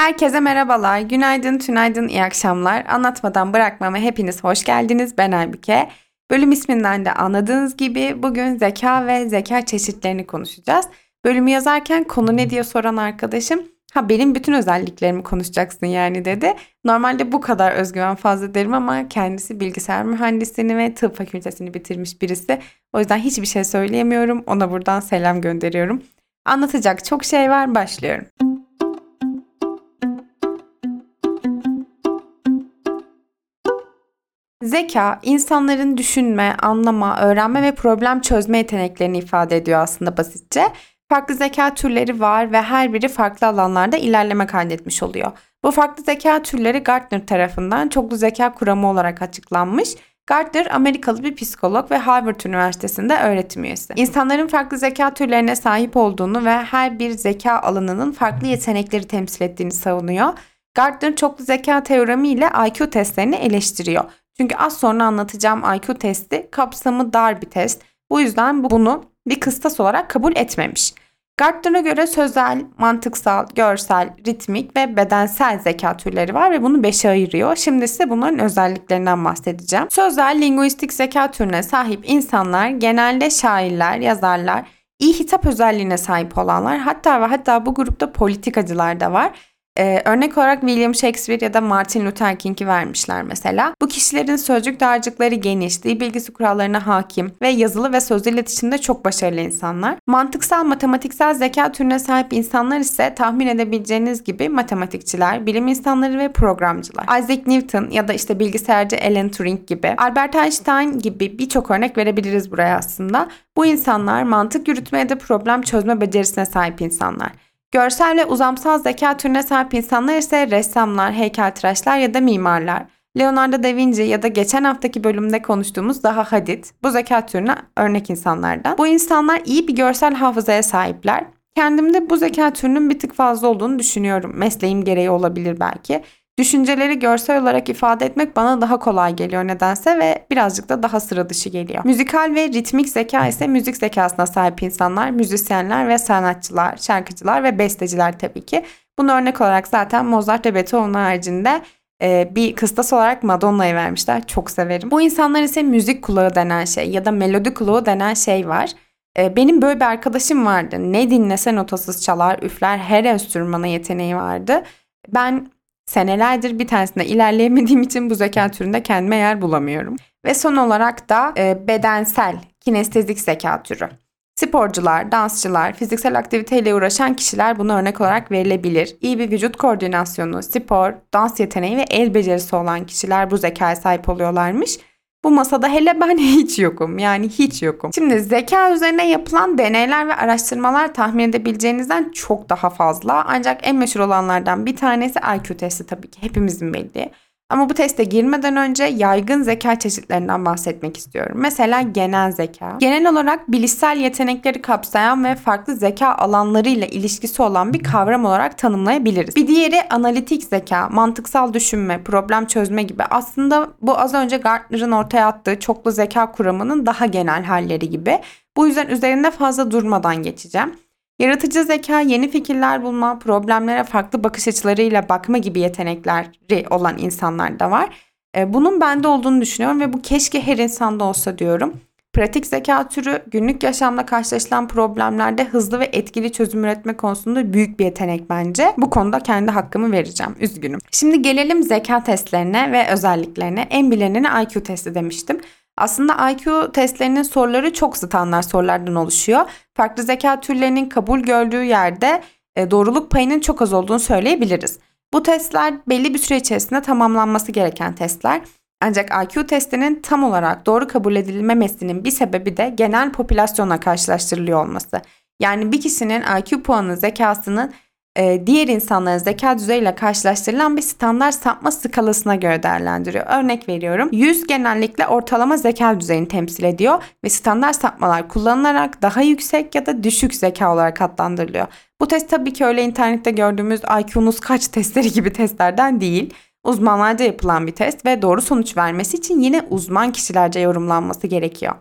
Herkese merhabalar, günaydın, tünaydın, iyi akşamlar. Anlatmadan bırakmama hepiniz hoş geldiniz. Ben Aybüke. Bölüm isminden de anladığınız gibi bugün zeka ve zeka çeşitlerini konuşacağız. Bölümü yazarken konu ne diye soran arkadaşım, ha benim bütün özelliklerimi konuşacaksın yani dedi. Normalde bu kadar özgüven fazla derim ama kendisi bilgisayar mühendisliğini ve tıp fakültesini bitirmiş birisi. O yüzden hiçbir şey söyleyemiyorum. Ona buradan selam gönderiyorum. Anlatacak çok şey var, başlıyorum. Zeka, insanların düşünme, anlama, öğrenme ve problem çözme yeteneklerini ifade ediyor aslında basitçe. Farklı zeka türleri var ve her biri farklı alanlarda ilerleme kaydetmiş oluyor. Bu farklı zeka türleri Gartner tarafından çoklu zeka kuramı olarak açıklanmış. Gartner Amerikalı bir psikolog ve Harvard Üniversitesi'nde öğretim üyesi. İnsanların farklı zeka türlerine sahip olduğunu ve her bir zeka alanının farklı yetenekleri temsil ettiğini savunuyor. Gartner çoklu zeka teoremi ile IQ testlerini eleştiriyor. Çünkü az sonra anlatacağım IQ testi kapsamı dar bir test. Bu yüzden bunu bir kıstas olarak kabul etmemiş. Gartner'a göre sözel, mantıksal, görsel, ritmik ve bedensel zeka türleri var ve bunu beşe ayırıyor. Şimdi size bunların özelliklerinden bahsedeceğim. Sözel, linguistik zeka türüne sahip insanlar genelde şairler, yazarlar, iyi hitap özelliğine sahip olanlar hatta ve hatta bu grupta politikacılar da var ee, örnek olarak William Shakespeare ya da Martin Luther King'i vermişler mesela. Bu kişilerin sözcük dağarcıkları geniş, dil bilgisi kurallarına hakim ve yazılı ve sözlü iletişimde çok başarılı insanlar. Mantıksal matematiksel zeka türüne sahip insanlar ise tahmin edebileceğiniz gibi matematikçiler, bilim insanları ve programcılar. Isaac Newton ya da işte bilgisayarcı Alan Turing gibi, Albert Einstein gibi birçok örnek verebiliriz buraya aslında. Bu insanlar mantık yürütme ya da problem çözme becerisine sahip insanlar. Görsel ve uzamsal zeka türüne sahip insanlar ise ressamlar, heykeltıraşlar ya da mimarlar. Leonardo da Vinci ya da geçen haftaki bölümde konuştuğumuz daha Hadid bu zeka türüne örnek insanlardan. Bu insanlar iyi bir görsel hafızaya sahipler. Kendimde bu zeka türünün bir tık fazla olduğunu düşünüyorum. Mesleğim gereği olabilir belki. Düşünceleri görsel olarak ifade etmek bana daha kolay geliyor nedense ve birazcık da daha sıra dışı geliyor. Müzikal ve ritmik zeka ise müzik zekasına sahip insanlar, müzisyenler ve sanatçılar, şarkıcılar ve besteciler tabii ki. Bunu örnek olarak zaten Mozart ve Beethoven haricinde e, bir kıstas olarak Madonna'yı vermişler. Çok severim. Bu insanlar ise müzik kulağı denen şey ya da melodi kulağı denen şey var. E, benim böyle bir arkadaşım vardı. Ne dinlese notasız çalar, üfler, her enstrümana yeteneği vardı. Ben Senelerdir bir tanesinde ilerleyemediğim için bu zeka türünde kendime yer bulamıyorum. Ve son olarak da e, bedensel, kinestezik zeka türü. Sporcular, dansçılar, fiziksel aktiviteyle uğraşan kişiler buna örnek olarak verilebilir. İyi bir vücut koordinasyonu, spor, dans yeteneği ve el becerisi olan kişiler bu zekaya sahip oluyorlarmış. Bu masada hele ben hiç yokum. Yani hiç yokum. Şimdi zeka üzerine yapılan deneyler ve araştırmalar tahmin edebileceğinizden çok daha fazla. Ancak en meşhur olanlardan bir tanesi IQ testi tabii ki hepimizin bildiği. Ama bu teste girmeden önce yaygın zeka çeşitlerinden bahsetmek istiyorum. Mesela genel zeka. Genel olarak bilişsel yetenekleri kapsayan ve farklı zeka alanlarıyla ilişkisi olan bir kavram olarak tanımlayabiliriz. Bir diğeri analitik zeka, mantıksal düşünme, problem çözme gibi. Aslında bu az önce Gartner'ın ortaya attığı çoklu zeka kuramının daha genel halleri gibi. Bu yüzden üzerinde fazla durmadan geçeceğim. Yaratıcı zeka, yeni fikirler bulma, problemlere farklı bakış açılarıyla bakma gibi yetenekleri olan insanlar da var. E, bunun bende olduğunu düşünüyorum ve bu keşke her insanda olsa diyorum. Pratik zeka türü günlük yaşamda karşılaşılan problemlerde hızlı ve etkili çözüm üretme konusunda büyük bir yetenek bence. Bu konuda kendi hakkımı vereceğim. Üzgünüm. Şimdi gelelim zeka testlerine ve özelliklerine. En bilineni IQ testi demiştim. Aslında IQ testlerinin soruları çok standart sorulardan oluşuyor. Farklı zeka türlerinin kabul gördüğü yerde e, doğruluk payının çok az olduğunu söyleyebiliriz. Bu testler belli bir süre içerisinde tamamlanması gereken testler. Ancak IQ testinin tam olarak doğru kabul edilmemesinin bir sebebi de genel popülasyonla karşılaştırılıyor olması. Yani bir kişinin IQ puanı zekasının e, diğer insanların zeka düzeyiyle karşılaştırılan bir standart sapma skalasına göre değerlendiriyor. Örnek veriyorum. 100 genellikle ortalama zeka düzeyini temsil ediyor ve standart sapmalar kullanılarak daha yüksek ya da düşük zeka olarak adlandırılıyor. Bu test tabii ki öyle internette gördüğümüz IQ'nuz kaç testleri gibi testlerden değil. Uzmanlarca yapılan bir test ve doğru sonuç vermesi için yine uzman kişilerce yorumlanması gerekiyor.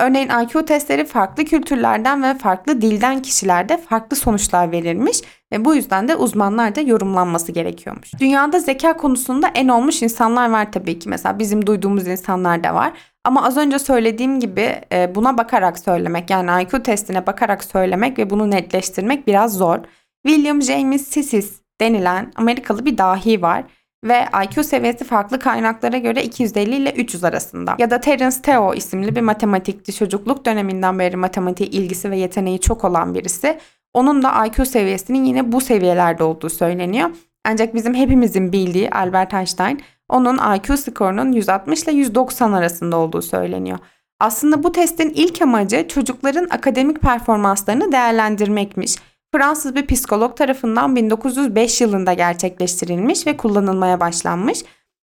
Örneğin IQ testleri farklı kültürlerden ve farklı dilden kişilerde farklı sonuçlar verilmiş ve bu yüzden de uzmanlarca yorumlanması gerekiyormuş. Dünyada zeka konusunda en olmuş insanlar var tabii ki. Mesela bizim duyduğumuz insanlar da var. Ama az önce söylediğim gibi e, buna bakarak söylemek yani IQ testine bakarak söylemek ve bunu netleştirmek biraz zor. William James Sissis denilen Amerikalı bir dahi var ve IQ seviyesi farklı kaynaklara göre 250 ile 300 arasında. Ya da Terence Teo isimli bir matematikçi çocukluk döneminden beri matematiğe ilgisi ve yeteneği çok olan birisi. Onun da IQ seviyesinin yine bu seviyelerde olduğu söyleniyor. Ancak bizim hepimizin bildiği Albert Einstein onun IQ skorunun 160 ile 190 arasında olduğu söyleniyor. Aslında bu testin ilk amacı çocukların akademik performanslarını değerlendirmekmiş. Fransız bir psikolog tarafından 1905 yılında gerçekleştirilmiş ve kullanılmaya başlanmış.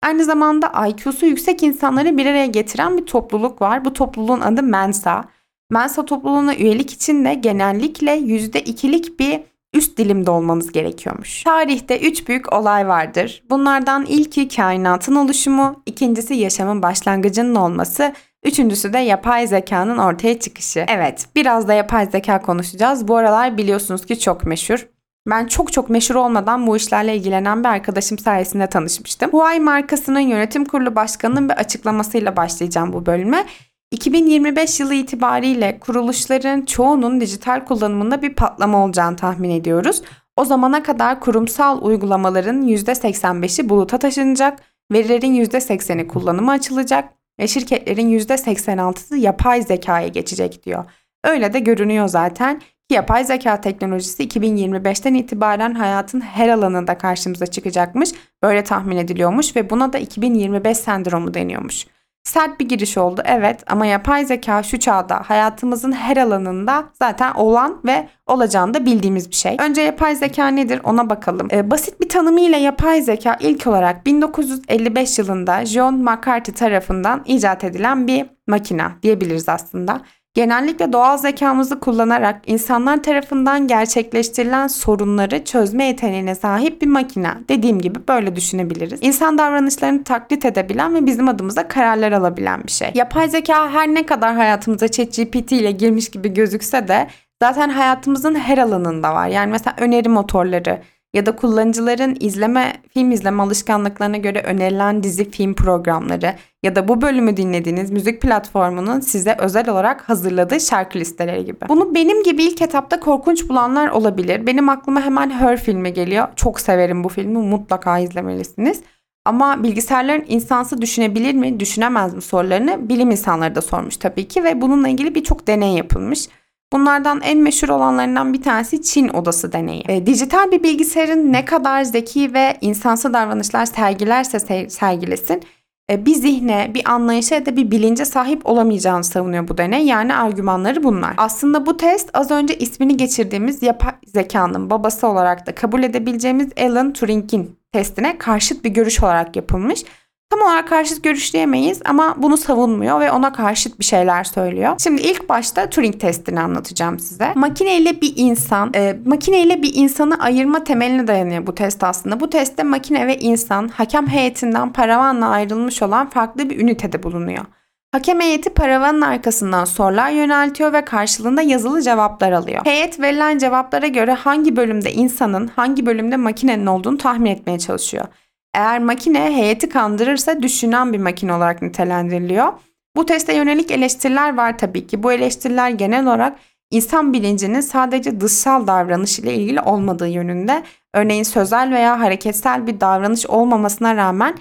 Aynı zamanda IQ'su yüksek insanları bir araya getiren bir topluluk var. Bu topluluğun adı Mensa. Mensa topluluğuna üyelik için de genellikle %2'lik bir üst dilimde olmanız gerekiyormuş. Tarihte üç büyük olay vardır. Bunlardan ilki kainatın oluşumu, ikincisi yaşamın başlangıcının olması, Üçüncüsü de yapay zekanın ortaya çıkışı. Evet, biraz da yapay zeka konuşacağız. Bu aralar biliyorsunuz ki çok meşhur. Ben çok çok meşhur olmadan bu işlerle ilgilenen bir arkadaşım sayesinde tanışmıştım. Huawei markasının yönetim kurulu başkanının bir açıklamasıyla başlayacağım bu bölüme. 2025 yılı itibariyle kuruluşların çoğunun dijital kullanımında bir patlama olacağını tahmin ediyoruz. O zamana kadar kurumsal uygulamaların %85'i buluta taşınacak, verilerin %80'i kullanıma açılacak ve şirketlerin %86'sı yapay zekaya geçecek diyor. Öyle de görünüyor zaten ki yapay zeka teknolojisi 2025'ten itibaren hayatın her alanında karşımıza çıkacakmış. Böyle tahmin ediliyormuş ve buna da 2025 sendromu deniyormuş. Sert bir giriş oldu evet ama yapay zeka şu çağda hayatımızın her alanında zaten olan ve olacağını da bildiğimiz bir şey. Önce yapay zeka nedir ona bakalım. Ee, basit bir tanımıyla yapay zeka ilk olarak 1955 yılında John McCarthy tarafından icat edilen bir makina diyebiliriz aslında genellikle doğal zekamızı kullanarak insanlar tarafından gerçekleştirilen sorunları çözme yeteneğine sahip bir makine. Dediğim gibi böyle düşünebiliriz. İnsan davranışlarını taklit edebilen ve bizim adımıza kararlar alabilen bir şey. Yapay zeka her ne kadar hayatımıza ChatGPT ile girmiş gibi gözükse de zaten hayatımızın her alanında var. Yani mesela öneri motorları, ya da kullanıcıların izleme, film izleme alışkanlıklarına göre önerilen dizi film programları ya da bu bölümü dinlediğiniz müzik platformunun size özel olarak hazırladığı şarkı listeleri gibi. Bunu benim gibi ilk etapta korkunç bulanlar olabilir. Benim aklıma hemen Her filmi geliyor. Çok severim bu filmi. Mutlaka izlemelisiniz. Ama bilgisayarların insansı düşünebilir mi, düşünemez mi sorularını bilim insanları da sormuş tabii ki ve bununla ilgili birçok deney yapılmış. Bunlardan en meşhur olanlarından bir tanesi Çin odası deneyi. E, dijital bir bilgisayarın ne kadar zeki ve insansı davranışlar sergilerse sergilesin e, bir zihne, bir anlayışa ya da bir bilince sahip olamayacağını savunuyor bu deney. Yani argümanları bunlar. Aslında bu test az önce ismini geçirdiğimiz yapay zekanın babası olarak da kabul edebileceğimiz Alan Turing'in testine karşıt bir görüş olarak yapılmış. Tam olarak karşıt görüşleyemeyiz ama bunu savunmuyor ve ona karşıt bir şeyler söylüyor. Şimdi ilk başta Turing testini anlatacağım size. Makineyle bir insan, e, makineyle bir insanı ayırma temeline dayanıyor bu test aslında. Bu testte makine ve insan hakem heyetinden paravanla ayrılmış olan farklı bir ünitede bulunuyor. Hakem heyeti paravanın arkasından sorular yöneltiyor ve karşılığında yazılı cevaplar alıyor. Heyet verilen cevaplara göre hangi bölümde insanın, hangi bölümde makinenin olduğunu tahmin etmeye çalışıyor. Eğer makine heyeti kandırırsa düşünen bir makine olarak nitelendiriliyor. Bu teste yönelik eleştiriler var tabii ki. Bu eleştiriler genel olarak insan bilincinin sadece dışsal davranış ile ilgili olmadığı yönünde. Örneğin sözel veya hareketsel bir davranış olmamasına rağmen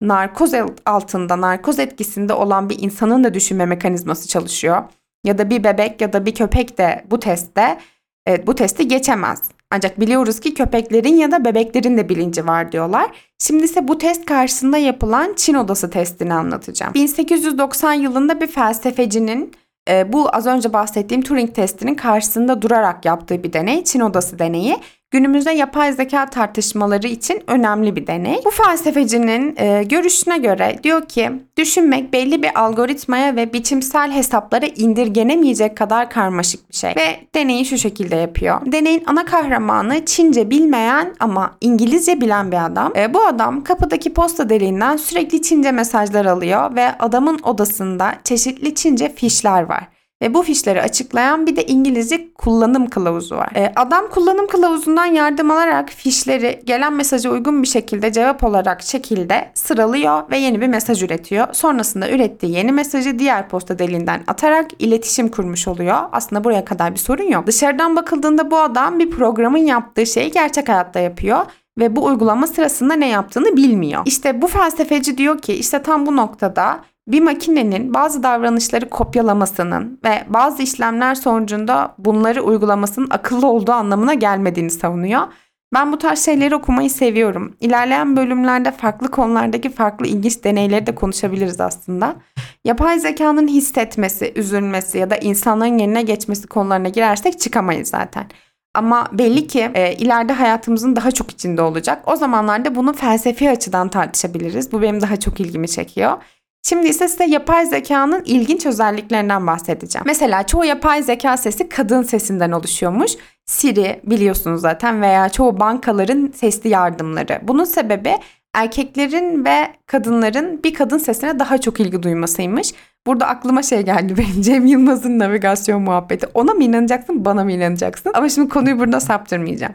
narkoz altında, narkoz etkisinde olan bir insanın da düşünme mekanizması çalışıyor. Ya da bir bebek ya da bir köpek de bu testte evet, bu testi geçemez. Ancak biliyoruz ki köpeklerin ya da bebeklerin de bilinci var diyorlar. Şimdi ise bu test karşısında yapılan Çin odası testini anlatacağım. 1890 yılında bir felsefecinin e, bu az önce bahsettiğim Turing testinin karşısında durarak yaptığı bir deney, Çin odası deneyi. Günümüzde yapay zeka tartışmaları için önemli bir deney. Bu felsefecinin e, görüşüne göre diyor ki düşünmek belli bir algoritmaya ve biçimsel hesaplara indirgenemeyecek kadar karmaşık bir şey. Ve deneyi şu şekilde yapıyor. Deneyin ana kahramanı Çince bilmeyen ama İngilizce bilen bir adam. E, bu adam kapıdaki posta deliğinden sürekli Çince mesajlar alıyor ve adamın odasında çeşitli Çince fişler var. Ve bu fişleri açıklayan bir de İngilizce kullanım kılavuzu var. Ee, adam kullanım kılavuzundan yardım alarak fişleri gelen mesaja uygun bir şekilde cevap olarak şekilde sıralıyor ve yeni bir mesaj üretiyor. Sonrasında ürettiği yeni mesajı diğer posta deliğinden atarak iletişim kurmuş oluyor. Aslında buraya kadar bir sorun yok. Dışarıdan bakıldığında bu adam bir programın yaptığı şeyi gerçek hayatta yapıyor ve bu uygulama sırasında ne yaptığını bilmiyor. İşte bu felsefeci diyor ki işte tam bu noktada bir makinenin bazı davranışları kopyalamasının ve bazı işlemler sonucunda bunları uygulamasının akıllı olduğu anlamına gelmediğini savunuyor. Ben bu tarz şeyleri okumayı seviyorum. İlerleyen bölümlerde farklı konulardaki farklı ilginç deneyleri de konuşabiliriz aslında. Yapay zekanın hissetmesi, üzülmesi ya da insanların yerine geçmesi konularına girersek çıkamayız zaten. Ama belli ki e, ileride hayatımızın daha çok içinde olacak. O zamanlarda bunu felsefi açıdan tartışabiliriz. Bu benim daha çok ilgimi çekiyor. Şimdi ise size yapay zekanın ilginç özelliklerinden bahsedeceğim. Mesela çoğu yapay zeka sesi kadın sesinden oluşuyormuş. Siri biliyorsunuz zaten veya çoğu bankaların sesli yardımları. Bunun sebebi erkeklerin ve kadınların bir kadın sesine daha çok ilgi duymasıymış. Burada aklıma şey geldi benim Cem Yılmaz'ın navigasyon muhabbeti. Ona mı inanacaksın bana mı inanacaksın? Ama şimdi konuyu burada saptırmayacağım.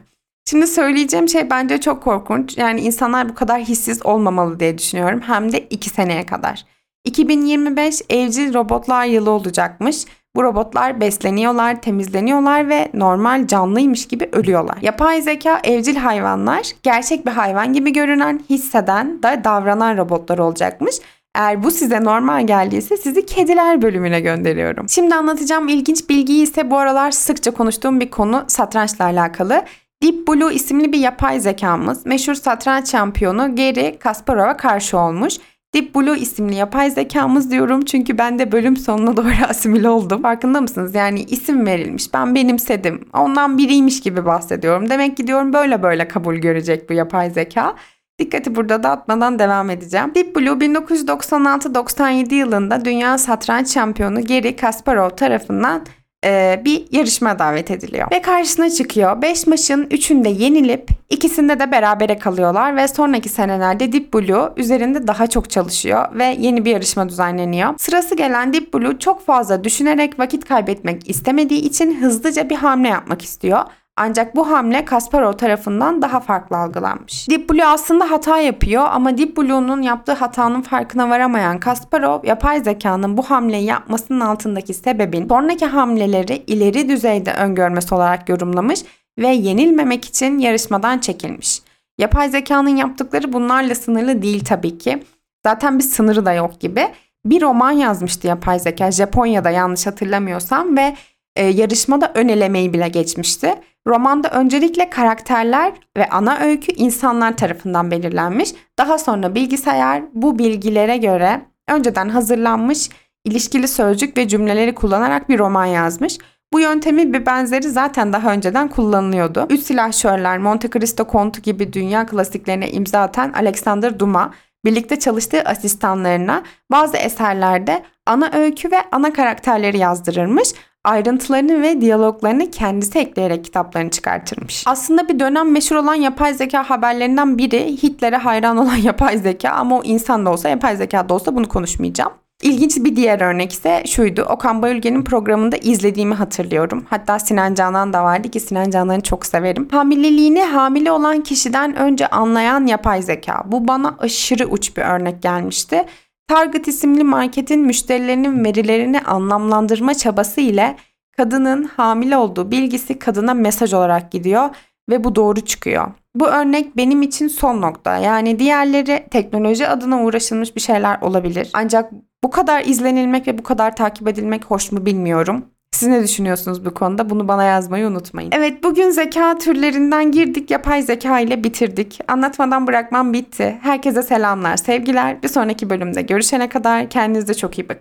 Şimdi söyleyeceğim şey bence çok korkunç. Yani insanlar bu kadar hissiz olmamalı diye düşünüyorum. Hem de iki seneye kadar. 2025 evcil robotlar yılı olacakmış. Bu robotlar besleniyorlar, temizleniyorlar ve normal canlıymış gibi ölüyorlar. Yapay zeka evcil hayvanlar gerçek bir hayvan gibi görünen, hisseden da davranan robotlar olacakmış. Eğer bu size normal geldiyse sizi kediler bölümüne gönderiyorum. Şimdi anlatacağım ilginç bilgi ise bu aralar sıkça konuştuğum bir konu satrançla alakalı. Deep Blue isimli bir yapay zekamız meşhur satranç şampiyonu Gary Kasparov'a karşı olmuş. Deep Blue isimli yapay zekamız diyorum çünkü ben de bölüm sonuna doğru asimile oldum. Farkında mısınız? Yani isim verilmiş. Ben benimsedim. Ondan biriymiş gibi bahsediyorum. Demek ki diyorum böyle böyle kabul görecek bu yapay zeka. Dikkati burada dağıtmadan devam edeceğim. Deep Blue 1996-97 yılında dünya satranç şampiyonu Gary Kasparov tarafından e, bir yarışma davet ediliyor. Ve karşısına çıkıyor. 5 maçın 3'ünde yenilip ikisinde de berabere kalıyorlar ve sonraki senelerde Deep Blue üzerinde daha çok çalışıyor ve yeni bir yarışma düzenleniyor. Sırası gelen Deep Blue çok fazla düşünerek vakit kaybetmek istemediği için hızlıca bir hamle yapmak istiyor. Ancak bu hamle Kasparov tarafından daha farklı algılanmış. Deep Blue aslında hata yapıyor ama Deep Blue'nun yaptığı hatanın farkına varamayan Kasparov yapay zekanın bu hamleyi yapmasının altındaki sebebin sonraki hamleleri ileri düzeyde öngörmesi olarak yorumlamış ve yenilmemek için yarışmadan çekilmiş. Yapay zekanın yaptıkları bunlarla sınırlı değil tabii ki. Zaten bir sınırı da yok gibi. Bir roman yazmıştı yapay zeka Japonya'da yanlış hatırlamıyorsam ve e, yarışmada ön elemeyi bile geçmişti. Romanda öncelikle karakterler ve ana öykü insanlar tarafından belirlenmiş. Daha sonra bilgisayar bu bilgilere göre önceden hazırlanmış ilişkili sözcük ve cümleleri kullanarak bir roman yazmış. Bu yöntemi bir benzeri zaten daha önceden kullanılıyordu. Üç silahşörler, Monte Cristo Kontu gibi dünya klasiklerine imza atan Alexander Dumas, birlikte çalıştığı asistanlarına bazı eserlerde ana öykü ve ana karakterleri yazdırırmış ayrıntılarını ve diyaloglarını kendisi ekleyerek kitaplarını çıkartırmış. Aslında bir dönem meşhur olan yapay zeka haberlerinden biri Hitler'e hayran olan yapay zeka ama o insan da olsa yapay zeka da olsa bunu konuşmayacağım. İlginç bir diğer örnek ise şuydu. Okan Bayülgen'in programında izlediğimi hatırlıyorum. Hatta Sinan Canan da vardı ki Sinan Canan'ı çok severim. Hamileliğini hamile olan kişiden önce anlayan yapay zeka. Bu bana aşırı uç bir örnek gelmişti. Target isimli marketin müşterilerinin verilerini anlamlandırma çabası ile kadının hamile olduğu bilgisi kadına mesaj olarak gidiyor ve bu doğru çıkıyor. Bu örnek benim için son nokta. Yani diğerleri teknoloji adına uğraşılmış bir şeyler olabilir. Ancak bu kadar izlenilmek ve bu kadar takip edilmek hoş mu bilmiyorum. Siz ne düşünüyorsunuz bu konuda? Bunu bana yazmayı unutmayın. Evet bugün zeka türlerinden girdik. Yapay zeka ile bitirdik. Anlatmadan bırakmam bitti. Herkese selamlar, sevgiler. Bir sonraki bölümde görüşene kadar kendinize çok iyi bakın.